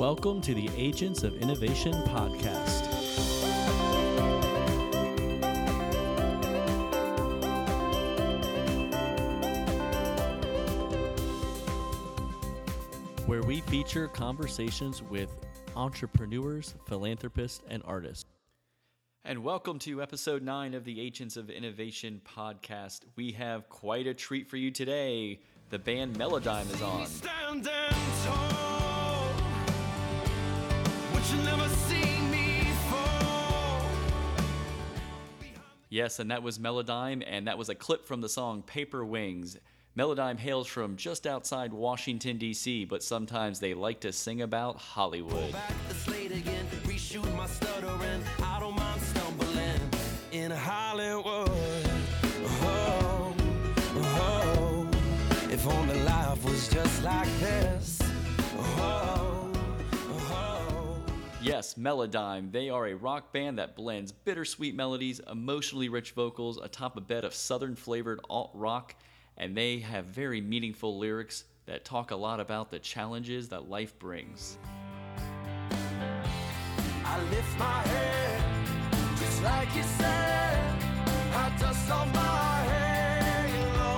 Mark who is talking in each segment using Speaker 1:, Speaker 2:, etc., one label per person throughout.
Speaker 1: Welcome to the Agents of Innovation podcast. Where we feature conversations with entrepreneurs, philanthropists, and artists. And welcome to episode nine of the Agents of Innovation podcast. We have quite a treat for you today. The band Melodime is on. Yes, and that was Melodime, and that was a clip from the song Paper Wings. Melodime hails from just outside Washington, D.C., but sometimes they like to sing about Hollywood.
Speaker 2: Again, Hollywood. Oh, oh, if only life was just like this. Oh.
Speaker 1: Yes, Melodime. They are a rock band that blends bittersweet melodies, emotionally rich vocals atop a bed of southern flavored alt rock, and they have very meaningful lyrics that talk a lot about the challenges that life brings.
Speaker 2: I lift my head, just like you said. I dust off my halo.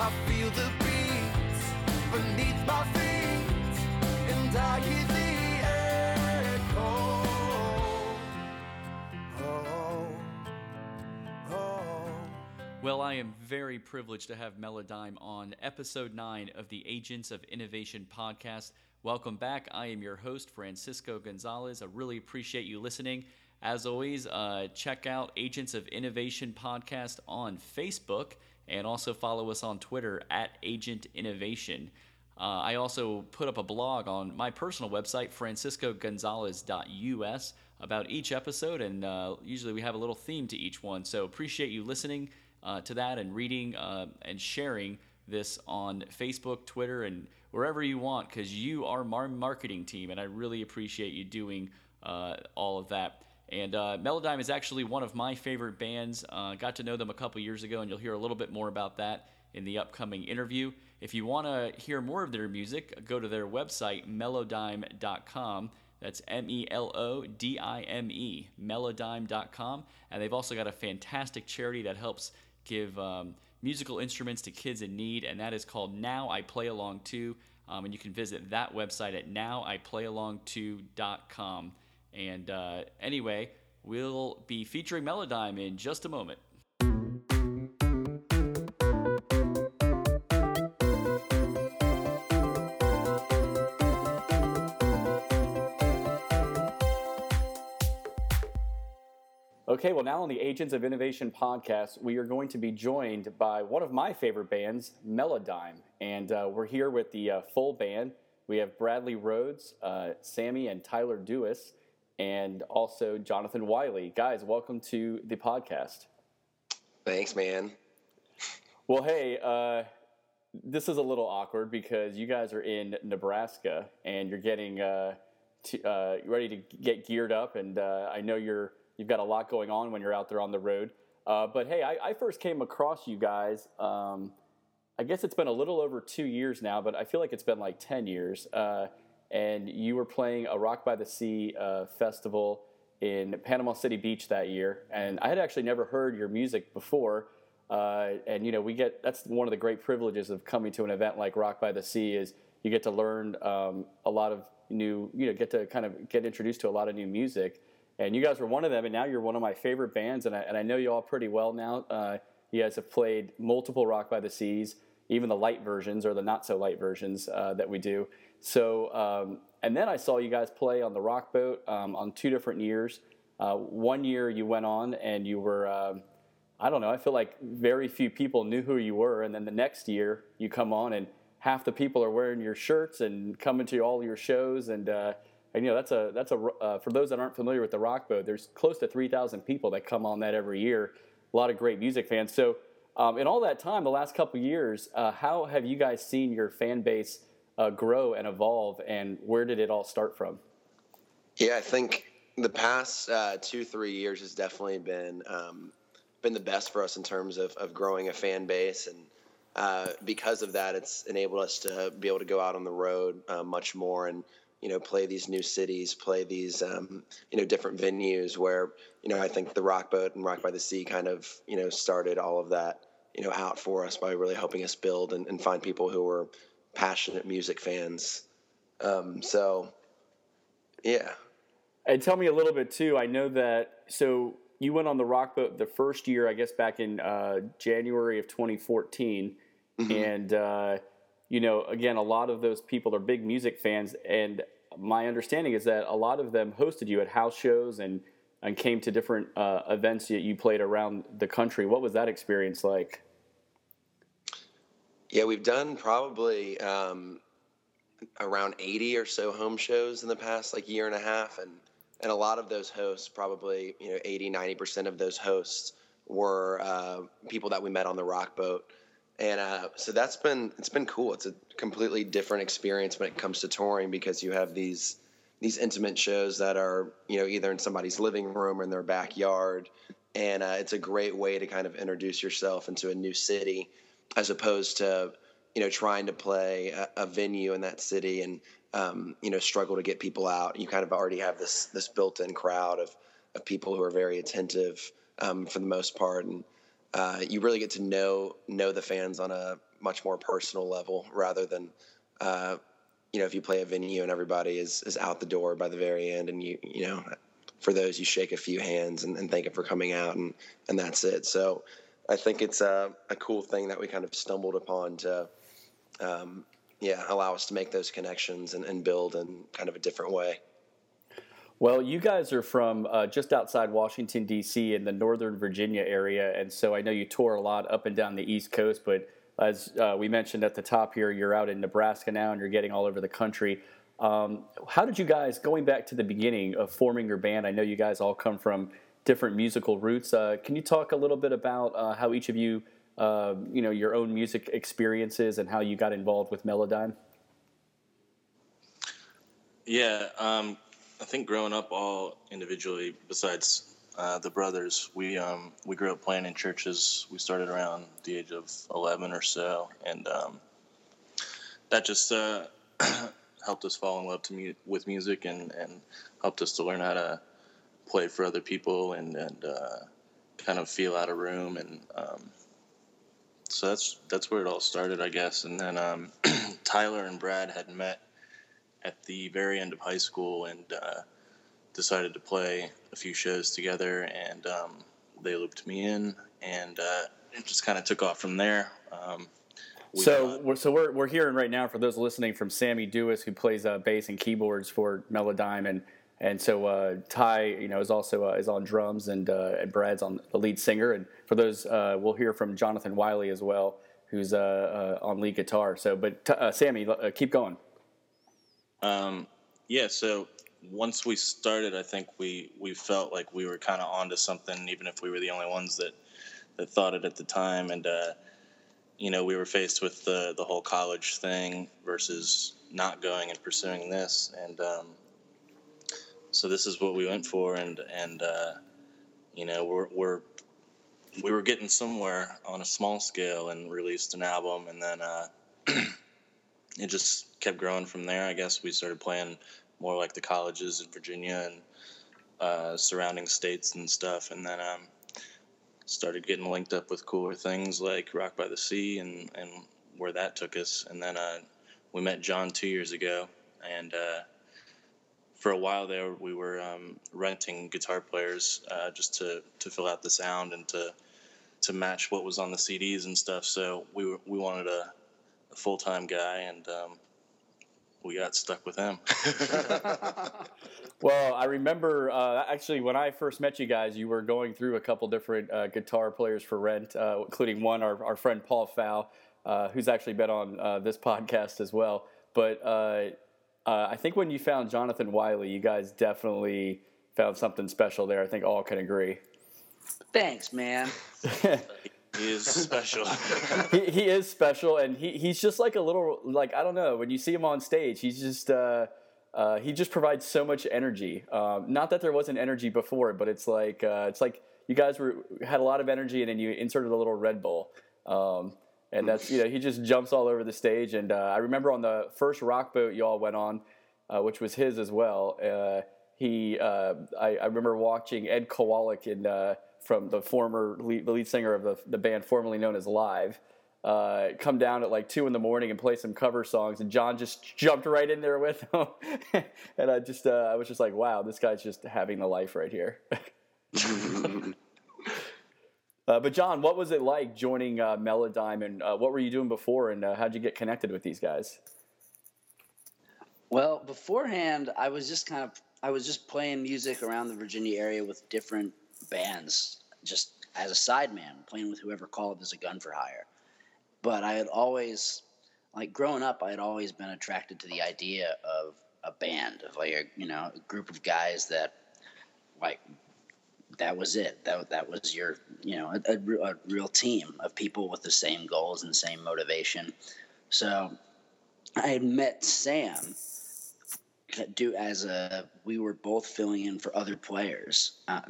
Speaker 2: I feel the beats beneath my feet, and I hear
Speaker 1: Well, I am very privileged to have Melodime on episode 9 of the Agents of Innovation podcast. Welcome back. I am your host, Francisco Gonzalez. I really appreciate you listening. As always, uh, check out Agents of Innovation podcast on Facebook and also follow us on Twitter at Agent Innovation. Uh, I also put up a blog on my personal website, franciscogonzalez.us, about each episode, and uh, usually we have a little theme to each one. So appreciate you listening uh, to that and reading uh, and sharing this on Facebook, Twitter, and wherever you want, because you are my marketing team, and I really appreciate you doing uh, all of that. And uh, Melodime is actually one of my favorite bands. Uh, got to know them a couple years ago, and you'll hear a little bit more about that in the upcoming interview. If you want to hear more of their music, go to their website, melodime.com. That's M E L O D I M E, melodime.com. And they've also got a fantastic charity that helps give um, musical instruments to kids in need, and that is called Now I Play Along Too. Um, and you can visit that website at nowiplayalong2.com. And uh, anyway, we'll be featuring Melodime in just a moment. Okay, well, now on the Agents of Innovation podcast, we are going to be joined by one of my favorite bands, Melodime. And uh, we're here with the uh, full band. We have Bradley Rhodes, uh, Sammy and Tyler Dewis, and also Jonathan Wiley. Guys, welcome to the podcast.
Speaker 3: Thanks, man.
Speaker 1: Well, hey, uh, this is a little awkward because you guys are in Nebraska and you're getting uh, uh, ready to get geared up, and uh, I know you're you've got a lot going on when you're out there on the road. Uh, but hey, I, I first came across you guys. Um, I guess it's been a little over two years now, but I feel like it's been like ten years. Uh, and you were playing a Rock by the Sea uh, festival in Panama City Beach that year, and I had actually never heard your music before. Uh, and you know, we get that's one of the great privileges of coming to an event like Rock by the Sea is you get to learn um, a lot of new, you know, get to kind of get introduced to a lot of new music. And you guys were one of them, and now you're one of my favorite bands, and I, and I know you all pretty well now. Uh, you guys have played multiple Rock by the Seas, even the light versions or the not so light versions uh, that we do. So, um, and then I saw you guys play on the Rock Boat um, on two different years. Uh, one year you went on and you were, um, I don't know, I feel like very few people knew who you were. And then the next year you come on and half the people are wearing your shirts and coming to all your shows. And, uh, and you know, that's a, that's a, uh, for those that aren't familiar with the Rock Boat, there's close to 3,000 people that come on that every year. A lot of great music fans. So, um, in all that time, the last couple years, uh, how have you guys seen your fan base uh, grow and evolve, and where did it all start from?
Speaker 3: Yeah, I think the past uh, two three years has definitely been um, been the best for us in terms of, of growing a fan base and uh, because of that, it's enabled us to be able to go out on the road uh, much more and you know play these new cities, play these um, you know different venues where you know I think the Rock Boat and Rock by the Sea kind of you know started all of that you know out for us by really helping us build and, and find people who were passionate music fans. Um, so yeah.
Speaker 1: And tell me a little bit too. I know that so you went on the rock boat the first year, I guess, back in uh, January of 2014, mm-hmm. and uh, you know, again, a lot of those people are big music fans, and my understanding is that a lot of them hosted you at house shows and and came to different uh, events that you played around the country. What was that experience like?
Speaker 3: Yeah, we've done probably um, around 80 or so home shows in the past like year and a half, and and a lot of those hosts, probably you know 80, 90 percent of those hosts were uh, people that we met on the rock boat and uh, so that's been it's been cool. It's a completely different experience when it comes to touring because you have these these intimate shows that are you know either in somebody's living room or in their backyard, and uh, it's a great way to kind of introduce yourself into a new city, as opposed to you know trying to play a, a venue in that city and um, you know struggle to get people out. You kind of already have this this built-in crowd of of people who are very attentive um, for the most part and uh, you really get to know know the fans on a much more personal level rather than uh, you know if you play a venue and everybody is is out the door by the very end and you you know for those you shake a few hands and, and thank them for coming out and and that's it so I think it's a, a cool thing that we kind of stumbled upon to um, yeah allow us to make those connections and, and build in kind of a different way.
Speaker 1: Well, you guys are from uh, just outside Washington, D.C., in the Northern Virginia area. And so I know you tour a lot up and down the East Coast. But as uh, we mentioned at the top here, you're out in Nebraska now and you're getting all over the country. Um, how did you guys, going back to the beginning of forming your band, I know you guys all come from different musical roots. Uh, can you talk a little bit about uh, how each of you, uh, you know, your own music experiences and how you got involved with Melodime?
Speaker 4: Yeah. Um, I think growing up all individually, besides uh, the brothers, we um, we grew up playing in churches. We started around the age of eleven or so, and um, that just uh, helped us fall in love to with music and, and helped us to learn how to play for other people and and uh, kind of feel out of room and um, so that's that's where it all started, I guess. And then um, Tyler and Brad had met at the very end of high school and uh, decided to play a few shows together. And um, they looped me in, and uh, it just kind of took off from there. Um,
Speaker 1: we so, we're, so we're, we're hearing right now for those listening from Sammy Duis, who plays uh, bass and keyboards for Melodime, and and so uh, Ty, you know, is also uh, is on drums, and uh, and Brad's on the lead singer. And for those, uh, we'll hear from Jonathan Wiley as well, who's uh, uh, on lead guitar. So, but Sammy, keep going.
Speaker 4: Um, yeah, so once we started, I think we, we felt like we were kind of onto something, even if we were the only ones that, that thought it at the time. And, uh, you know, we were faced with the, the whole college thing versus not going and pursuing this. And um, so this is what we went for. And, and uh, you know, we're, we're, we were getting somewhere on a small scale and released an album. And then uh, it just kept growing from there. I guess we started playing more like the colleges in Virginia and uh, surrounding states and stuff, and then um, started getting linked up with cooler things like Rock by the Sea and and where that took us. And then uh, we met John two years ago, and uh, for a while there we were um, renting guitar players uh, just to to fill out the sound and to to match what was on the CDs and stuff. So we were, we wanted a full time guy, and um, we got stuck with him.
Speaker 1: well, I remember uh, actually when I first met you guys, you were going through a couple different uh, guitar players for rent, uh, including one, our, our friend Paul Fow, uh, who's actually been on uh, this podcast as well. But uh, I think when you found Jonathan Wiley, you guys definitely found something special there. I think all can agree.
Speaker 5: Thanks, man.
Speaker 4: He is special.
Speaker 1: he, he is special, and he, he's just like a little like I don't know. When you see him on stage, he's just uh, uh, he just provides so much energy. Um, not that there wasn't energy before, but it's like uh, it's like you guys were had a lot of energy, and then you inserted a little Red Bull. Um, and that's you know he just jumps all over the stage. And uh, I remember on the first rock boat y'all went on, uh, which was his as well. Uh, he uh, I, I, remember watching Ed Kowalczyk in uh, from the former lead, the lead singer of the, the band formerly known as Live. Uh, come down at like two in the morning and play some cover songs, and John just jumped right in there with him, and I just I was just like, wow, this guy's just having the life right here. Uh, but John, what was it like joining uh, Melodime, and uh, what were you doing before, and uh, how'd you get connected with these guys?
Speaker 5: Well, beforehand, I was just kind of I was just playing music around the Virginia area with different bands, just as a sideman, playing with whoever called as a gun for hire. But I had always, like growing up, I had always been attracted to the idea of a band, of like a you know a group of guys that like that was it. That that was your you know a, a, a, real team of people with the same goals and same motivation. So I had met Sam do as a we were both filling in for other players uh,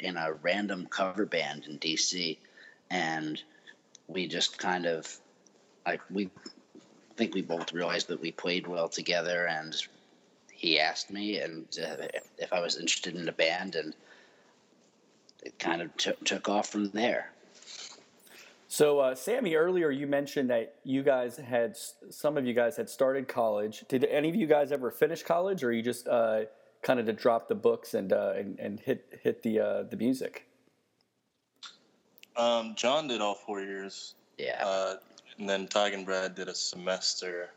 Speaker 5: in a random cover band in DC, and we just kind of like we I think we both realized that we played well together and he asked me and uh, if I was interested in a band and it kind of t- took off from there.
Speaker 1: So, uh, Sammy, earlier you mentioned that you guys had some of you guys had started college. Did any of you guys ever finish college, or you just uh, kind of to drop the books and uh, and, and, hit hit the uh, the music?
Speaker 4: Um, John did all four years.
Speaker 5: Yeah.
Speaker 4: Uh, and then Tig and Brad did a semester.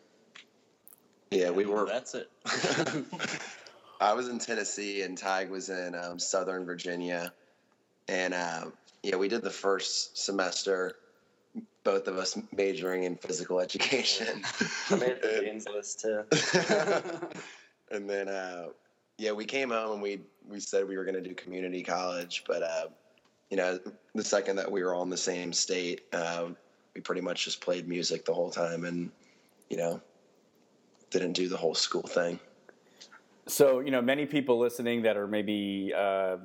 Speaker 3: Yeah, we were.
Speaker 4: That's it.
Speaker 3: I was in Tennessee, and Tig was in um, Southern Virginia and uh, yeah, we did the first semester, both of us majoring in physical education.
Speaker 6: I made the dean's list too.
Speaker 3: and then, uh, yeah, we came home and we we said we were going to do community college, but uh, you know, the second that we were all in the same state, uh, we pretty much just played music the whole time, and you know, didn't do the whole school thing.
Speaker 1: So, you know, many people listening that are maybe uh,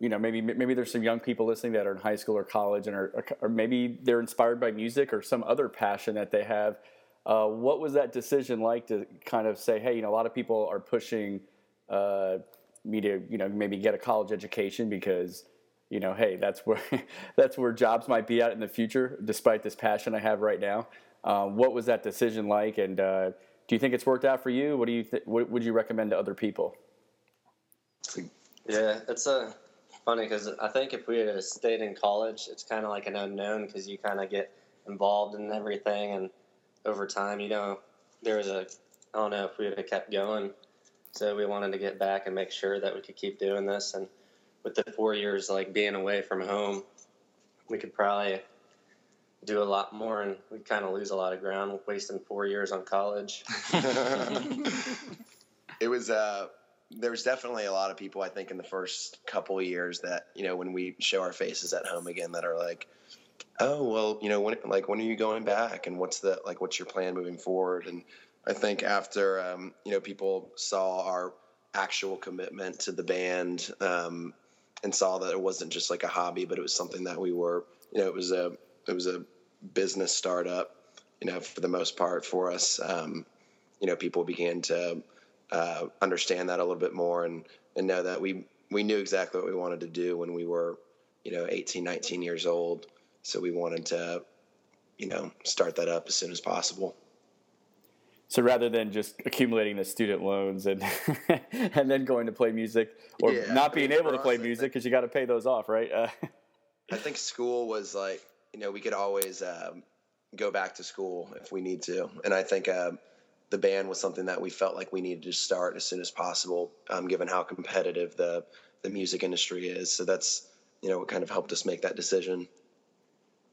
Speaker 1: you know maybe maybe there's some young people listening that are in high school or college and are or maybe they're inspired by music or some other passion that they have. Uh, what was that decision like to kind of say hey you know a lot of people are pushing uh, me to you know maybe get a college education because you know hey that's where that's where jobs might be at in the future despite this passion i have right now. Um, what was that decision like? And uh, do you think it's worked out for you? What do you th- what would you recommend to other people?
Speaker 6: Yeah it's a funny because I think if we had stayed in college, it's kind of like an unknown because you kind of get involved in everything, and over time, you know, there was a I don't know if we would have kept going. So we wanted to get back and make sure that we could keep doing this, and with the four years like being away from home, we could probably do a lot more, and we'd kind of lose a lot of ground wasting four years on college.
Speaker 3: it was uh there's definitely a lot of people I think in the first couple years that you know when we show our faces at home again that are like, oh well, you know when like when are you going back and what's the like what's your plan moving forward? And I think after um, you know people saw our actual commitment to the band um, and saw that it wasn't just like a hobby, but it was something that we were you know it was a it was a business startup you know for the most part for us. Um, you know people began to uh, understand that a little bit more and and know that we we knew exactly what we wanted to do when we were you know 18 19 years old. So we wanted to you know start that up as soon as possible.
Speaker 1: So rather than just accumulating the student loans and and then going to play music or yeah, not being able to play music because you got to pay those off right? Uh,
Speaker 3: i think school was like you know we could always um, go back to school if we need to. And i think um, the band was something that we felt like we needed to start as soon as possible, um, given how competitive the the music industry is. So that's you know what kind of helped us make that decision.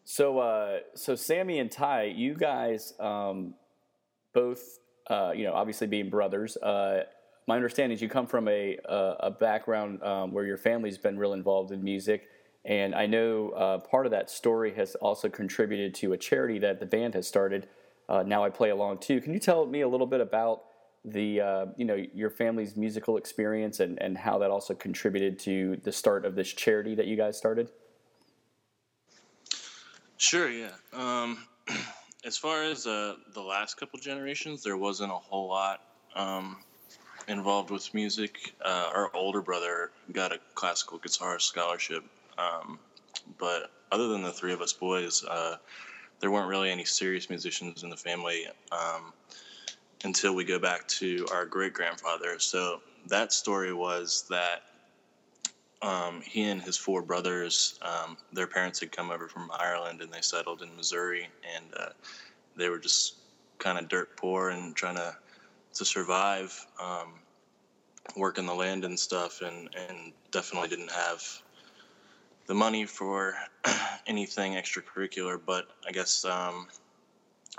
Speaker 1: So uh, so Sammy and Ty, you guys um, both uh, you know obviously being brothers. Uh, my understanding is you come from a a background um, where your family's been real involved in music. And I know uh, part of that story has also contributed to a charity that the band has started uh, now I play along too. Can you tell me a little bit about the uh, you know your family's musical experience and and how that also contributed to the start of this charity that you guys started?
Speaker 4: Sure. Yeah. Um, as far as uh, the last couple generations, there wasn't a whole lot um, involved with music. Uh, our older brother got a classical guitar scholarship, um, but other than the three of us boys, uh, there weren't really any serious musicians in the family um, until we go back to our great grandfather. So that story was that um, he and his four brothers, um, their parents had come over from Ireland and they settled in Missouri, and uh, they were just kind of dirt poor and trying to to survive, um, working the land and stuff, and and definitely didn't have the money for anything extracurricular. But I guess um,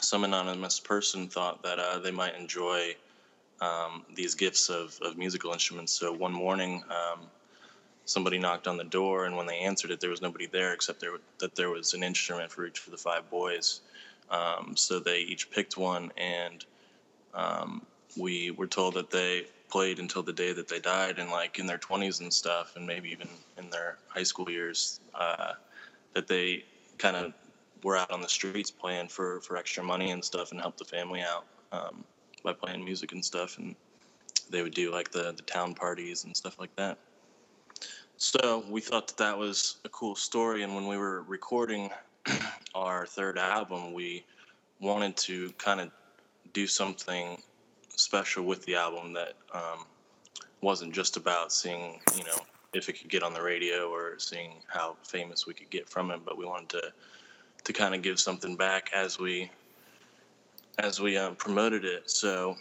Speaker 4: some anonymous person thought that uh, they might enjoy um, these gifts of, of musical instruments. So one morning, um, somebody knocked on the door, and when they answered it, there was nobody there except there that there was an instrument for each of the five boys. Um, so they each picked one, and um, we were told that they played until the day that they died, and like in their 20s and stuff, and maybe even in their high school years, uh, that they kind of were out on the streets playing for for extra money and stuff, and helped the family out um, by playing music and stuff, and they would do like the the town parties and stuff like that. So we thought that that was a cool story, and when we were recording our third album, we wanted to kind of do something special with the album that um, wasn't just about seeing, you know, if it could get on the radio or seeing how famous we could get from it, but we wanted to to kind of give something back as we as we um, promoted it. So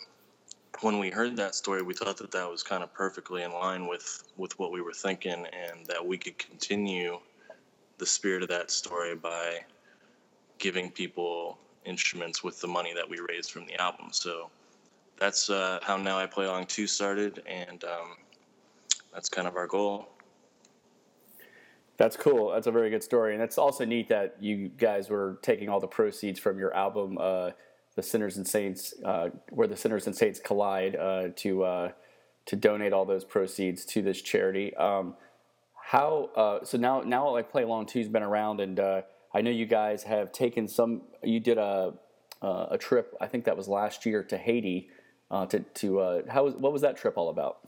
Speaker 4: when we heard that story, we thought that that was kind of perfectly in line with with what we were thinking, and that we could continue the spirit of that story by giving people instruments with the money that we raised from the album. So that's uh, how Now I Play Along 2 started, and um, that's kind of our goal.
Speaker 1: That's cool. That's a very good story, and it's also neat that you guys were taking all the proceeds from your album, uh, "The Sinners and Saints," uh, where the sinners and saints collide, uh, to uh, to donate all those proceeds to this charity. Um, how uh, so now? Now, I play along two's been around, and uh, I know you guys have taken some. You did a a trip. I think that was last year to Haiti. To to how was what was that trip all about?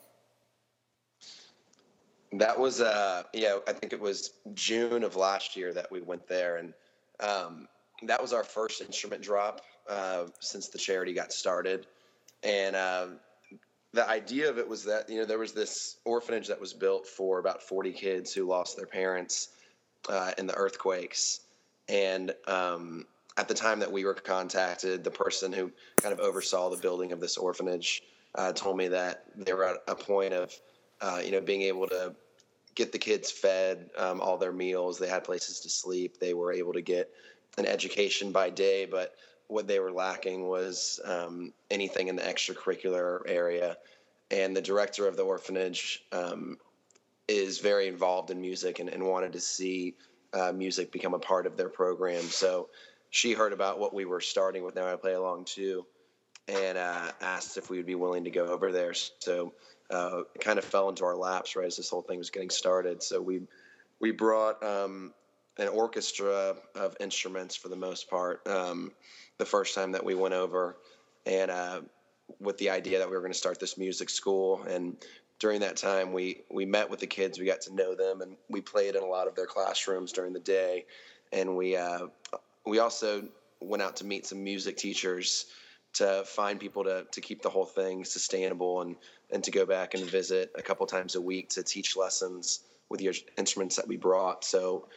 Speaker 3: That was, uh, yeah, I think it was June of last year that we went there, and um, that was our first instrument drop uh, since the charity got started. And uh, the idea of it was that you know there was this orphanage that was built for about 40 kids who lost their parents uh, in the earthquakes, and um, at the time that we were contacted, the person who kind of oversaw the building of this orphanage uh, told me that they were at a point of uh, you know, being able to get the kids fed um, all their meals. They had places to sleep. They were able to get an education by day, but what they were lacking was um, anything in the extracurricular area. And the director of the orphanage um, is very involved in music and, and wanted to see uh, music become a part of their program. So she heard about what we were starting with Now I Play Along too, and uh, asked if we would be willing to go over there. So uh, it kind of fell into our laps right as this whole thing was getting started. So we we brought um, an orchestra of instruments for the most part um, the first time that we went over, and uh, with the idea that we were going to start this music school. And during that time, we we met with the kids, we got to know them, and we played in a lot of their classrooms during the day. And we uh, we also went out to meet some music teachers to find people to to keep the whole thing sustainable and and to go back and visit a couple times a week to teach lessons with your instruments that we brought. So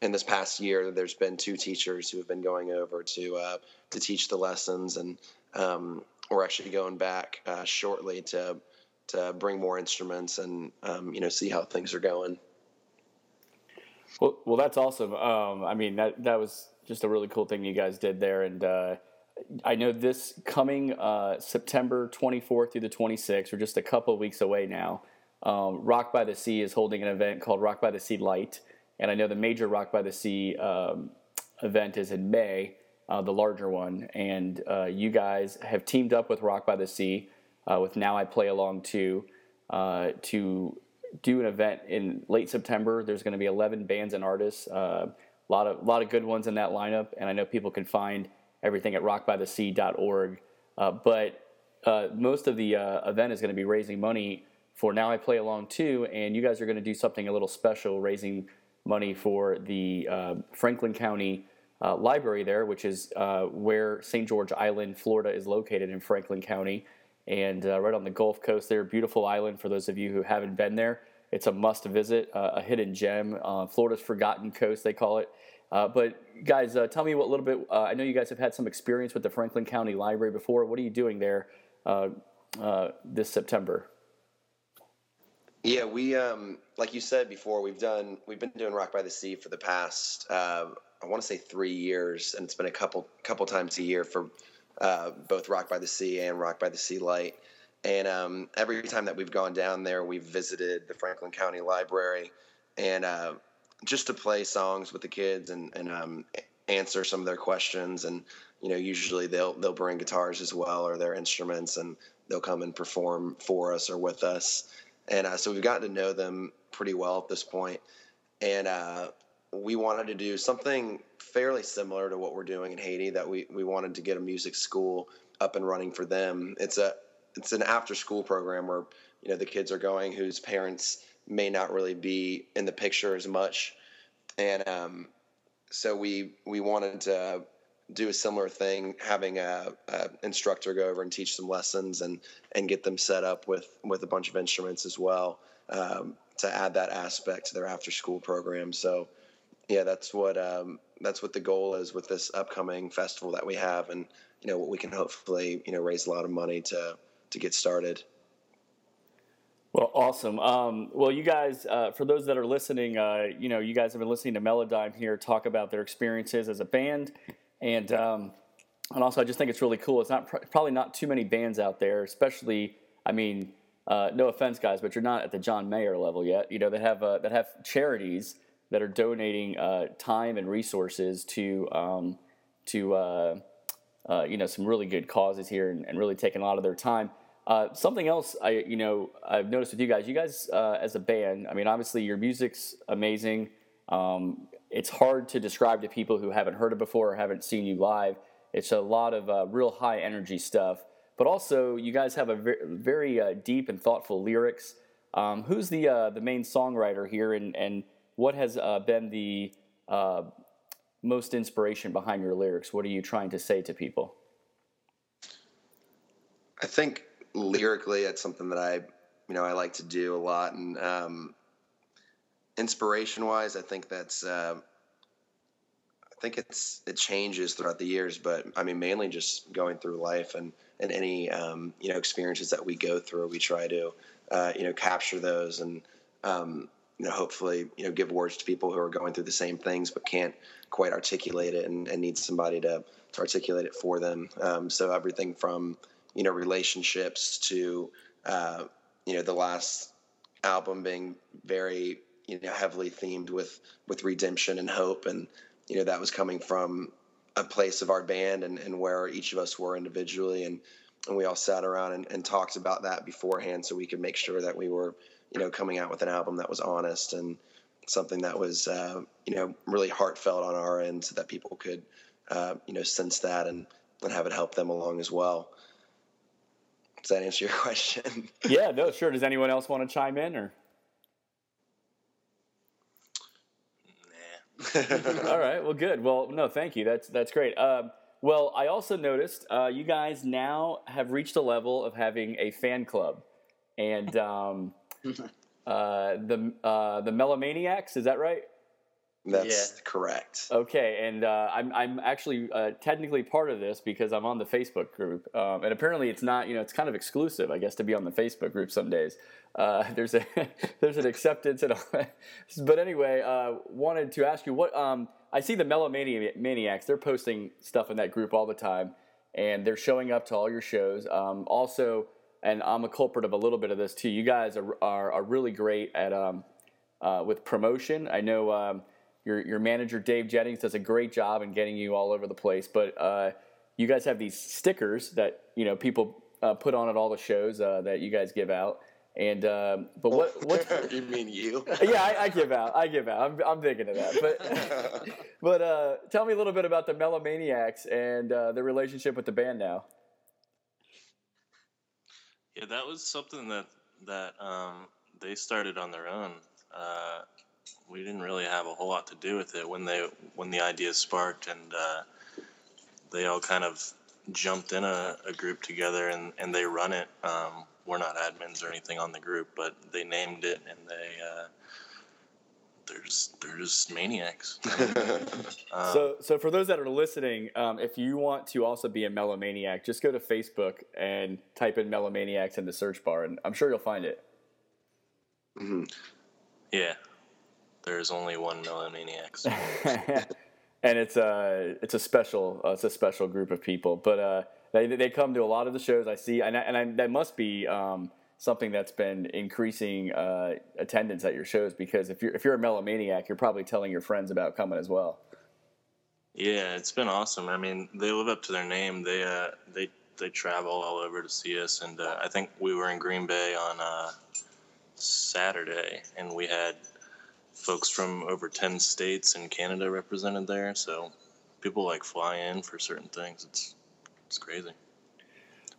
Speaker 3: in this past year, there's been two teachers who have been going over to uh, to teach the lessons, and um, we're actually going back uh, shortly to to bring more instruments and um, you know see how things are going.
Speaker 1: Well, well, that's awesome. Um, I mean, that that was just a really cool thing you guys did there, and uh, I know this coming uh, September 24th through the 26th, we're just a couple of weeks away now. Um, Rock by the Sea is holding an event called Rock by the Sea Light, and I know the major Rock by the Sea um, event is in May, uh, the larger one. And uh, you guys have teamed up with Rock by the Sea, uh, with Now I Play Along too, uh, to do an event in late September. There's going to be 11 bands and artists, a lot of lot of good ones in that lineup, and I know people can find everything at rockbythesea.org. Uh, but uh, most of the uh, event is going to be raising money for Now I Play Along too, and you guys are going to do something a little special, raising money for the uh, Franklin County uh, Library there, which is uh, where St. George Island, Florida, is located in Franklin County, and uh, right on the Gulf Coast there. Beautiful island for those of you who haven't been there. It's a must visit, uh, a hidden gem, Florida's forgotten coast, they call it. but guys, tell me what a little bit. I know you guys have had some experience with the Franklin County Library before. What are you doing there this September?
Speaker 3: Yeah, we um, like you said before, we've done we've been doing Rock by the Sea for the past uh, I want to say three years, and it's been a couple couple times a year for uh, both Rock by the Sea and Rock by the Sea Light. And um, every time that we've gone down there, we've visited the Franklin County Library, and uh, just to play songs with the kids and and um, answer some of their questions. And you know, usually they'll they'll bring guitars as well or their instruments, and they'll come and perform for us or with us and uh, so we've gotten to know them pretty well at this point. And uh, we wanted to do something fairly similar to what we're doing in Haiti. That we we wanted to get a music school up and running for them. It's a it's an after school program where you know the kids are going whose parents may not really be in the picture as much, and um, so we we wanted to do a similar thing, having a, a, instructor go over and teach some lessons and and get them set up with with a bunch of instruments as well um, to add that aspect to their after school program. So yeah, that's what um, that's what the goal is with this upcoming festival that we have, and you know what we can hopefully you know raise a lot of money to to get started.
Speaker 1: Well, awesome. Um, well, you guys, uh, for those that are listening, uh, you know, you guys have been listening to Melodime here talk about their experiences as a band and um, and also I just think it's really cool. It's not pr- probably not too many bands out there, especially I mean, uh, no offense, guys, but you're not at the John Mayer level yet. You know that have uh, that have charities that are donating uh, time and resources to um, to uh, uh, you know some really good causes here and, and really taking a lot of their time. Uh, something else I you know I've noticed with you guys, you guys as a band, I mean, obviously your music's amazing. Um, it's hard to describe to people who haven't heard it before or haven't seen you live. It's a lot of uh, real high energy stuff, but also you guys have a very, very uh, deep and thoughtful lyrics. Um, who's the uh, the main songwriter here, and and what has uh, been the uh, most inspiration behind your lyrics? What are you trying to say to people?
Speaker 3: I think lyrically, it's something that I you know I like to do a lot, and um, inspiration wise, I think that's. Uh, I think it's it changes throughout the years, but I mean mainly just going through life and and any um, you know experiences that we go through, we try to uh, you know capture those and um, you know hopefully you know give words to people who are going through the same things but can't quite articulate it and, and need somebody to, to articulate it for them. Um, so everything from you know relationships to uh, you know the last album being very you know heavily themed with with redemption and hope and you know that was coming from a place of our band and, and where each of us were individually and and we all sat around and, and talked about that beforehand so we could make sure that we were you know coming out with an album that was honest and something that was uh, you know really heartfelt on our end so that people could uh, you know sense that and and have it help them along as well does that answer your question
Speaker 1: yeah no sure does anyone else want to chime in or All right. Well, good. Well, no, thank you. That's that's great. Um, well, I also noticed uh, you guys now have reached a level of having a fan club, and um, uh, the uh, the Melomaniacs. Is that right?
Speaker 3: That's yeah. correct.
Speaker 1: Okay, and uh, I'm I'm actually uh, technically part of this because I'm on the Facebook group, um, and apparently it's not you know it's kind of exclusive, I guess, to be on the Facebook group some days. Uh, there's a there's an acceptance and all that. But anyway, uh, wanted to ask you what um, I see the Melomaniacs. They're posting stuff in that group all the time, and they're showing up to all your shows. Um, also, and I'm a culprit of a little bit of this too. You guys are are, are really great at um, uh, with promotion. I know um, your your manager Dave Jennings does a great job in getting you all over the place, but uh, you guys have these stickers that you know people uh, put on at all the shows uh, that you guys give out And uh, but what what
Speaker 3: you mean you?
Speaker 1: yeah, I, I, give out. I give out. I'm, I'm thinking of that. But but uh, tell me a little bit about the Melomaniacs and uh, the relationship with the band now.
Speaker 4: Yeah, that was something that that um, they started on their own. Uh, we didn't really have a whole lot to do with it when they when the idea sparked, and uh, they all kind of jumped in a, a, group together and, and they run it. Um, we're not admins or anything on the group, but they named it and they uh, they're just they're just maniacs.
Speaker 1: um, so so for those that are listening, um, if you want to also be a melomaniac, just go to Facebook and type in melomaniacs in the search bar, and I'm sure you'll find it.
Speaker 4: Mm-hmm. Yeah, there's only one melomaniacs.
Speaker 1: and it's a it's a special uh, it's a special group of people. But uh, they they come to a lot of the shows I see, and I, and I, that must be um, something that's been increasing uh, attendance at your shows because if you're if you're a melomaniac, you're probably telling your friends about coming as well.
Speaker 4: Yeah, it's been awesome. I mean, they live up to their name. They uh, they they travel all over to see us, and uh, I think we were in Green Bay on uh, Saturday, and we had folks from over 10 states and Canada represented there. So people like fly in for certain things. It's, it's crazy.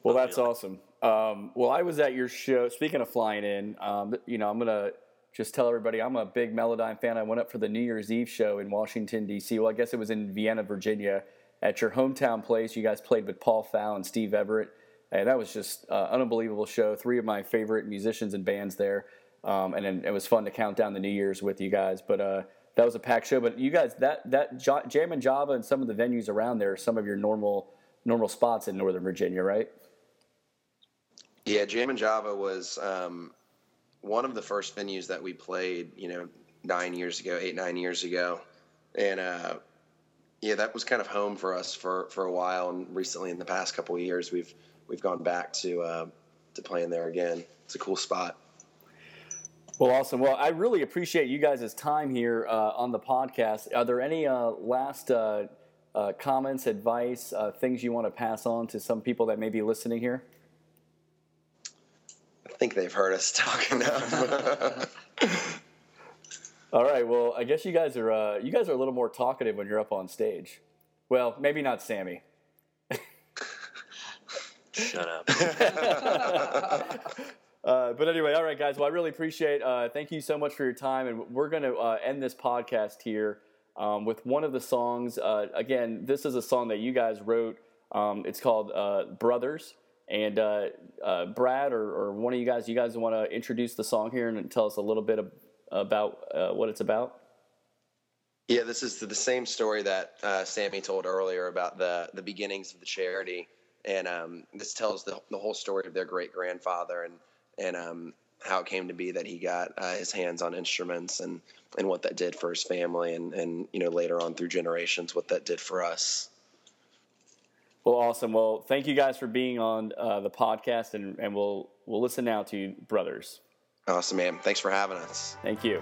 Speaker 1: Well, that's awesome. Um, well, I was at your show. Speaking of flying in, um, you know, I'm to just tell everybody I'm a big Melodime fan. I went up for the New Year's Eve show in Washington, D.C. Well, I guess it was in Vienna, Virginia, at your hometown place. You guys played with Paul Fowl and Steve Everett. And that was just uh, an unbelievable show. Three of my favorite musicians and bands there. Um, and it was fun to count down the New Year's with you guys. But uh, that was a packed show. But you guys, that that Jam and Java and some of the venues around there, are some of your normal normal spots in Northern Virginia, right?
Speaker 3: Yeah, Jam and Java was um, one of the first venues that we played. You know, nine years ago, eight nine years ago, and uh, yeah, that was kind of home for us for for a while. And recently, in the past couple of years, we've we've gone back to uh, to playing there again. It's a cool spot.
Speaker 1: Well, awesome. Well, I really appreciate you guys' time here uh, on the podcast. Are there any uh, last uh, uh comments, advice, things you want to pass on to some people that may be listening here?
Speaker 3: I think they've heard us talking enough.
Speaker 1: All right. Well, I guess you guys are uh, you guys are a little more talkative when you're up on stage. Well, maybe not Sammy.
Speaker 4: Shut up.
Speaker 1: Uh, but anyway, all right, guys. Well, I really appreciate. Uh, thank you so much for your time, and we're going to uh, end this podcast here um, with one of the songs. Uh, again, this is a song that you guys wrote. Um, it's called uh, "Brothers." And uh, Brad or, or, one of you guys, you guys want to introduce the song here and tell us a little bit of, about what it's about?
Speaker 3: Yeah, this is the same story that Sammy told earlier about the the beginnings of the charity, and um, this tells the the whole story of their great grandfather and and um, how it came to be that he got uh, his hands on instruments and and what that did for his family and and you know later on through generations what that did for us.
Speaker 1: Well, awesome. Well, thank you guys for being on uh, the podcast, and, and we'll we'll listen now to you, brothers.
Speaker 3: Awesome, man. Thanks for having us.
Speaker 1: Thank you.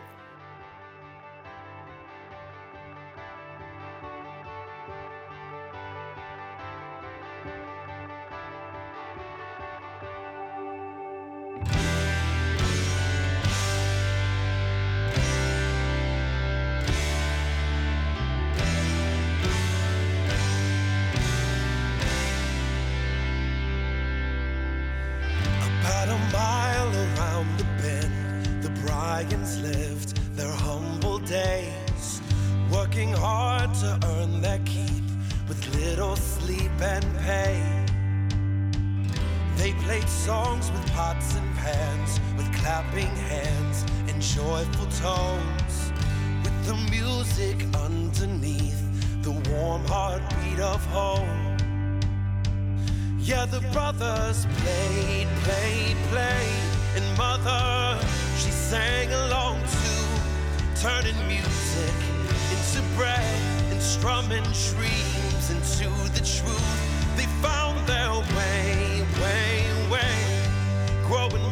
Speaker 2: They played songs with pots and pans, with clapping hands and joyful tones. With the music underneath, the warm heartbeat of home. Yeah, the brothers played, played, played, and mother, she sang along too, turning music into bread and strumming dreams into the truth. They found their way.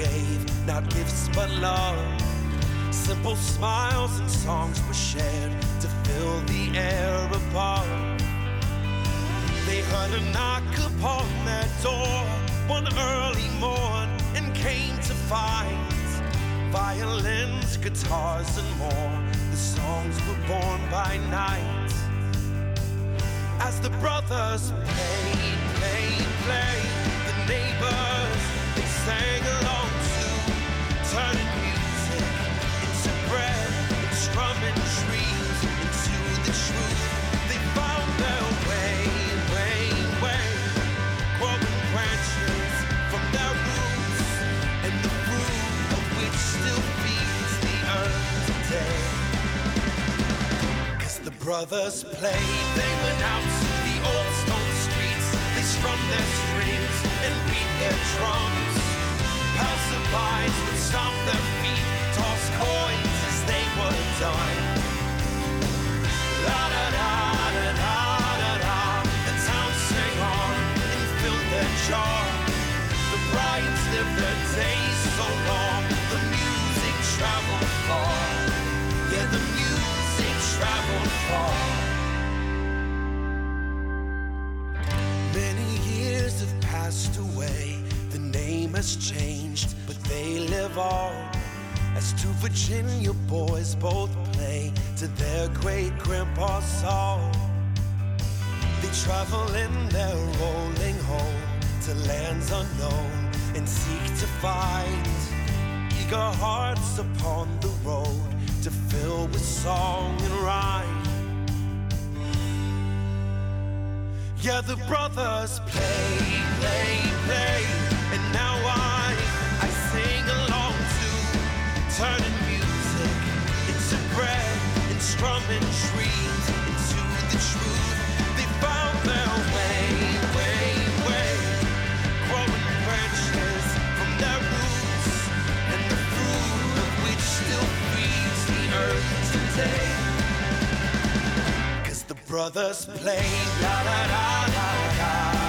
Speaker 2: gave, not gifts but love. Simple smiles and songs were shared to fill the air above. They heard a knock upon their door one early morn and came to find violins, guitars, and more. The songs were born by night as the brothers played, played, played. The neighbors they sang brothers played, they went out to the old stone streets. They strummed their strings and beat their drums. Passerbys would stomp their feet, toss coins Virginia boys both play to their great grandpa's song. They travel in their rolling home to lands unknown and seek to find eager hearts upon the road to fill with song and rhyme. Yeah, the brothers play, play, play, and now I, brothers play la la la la la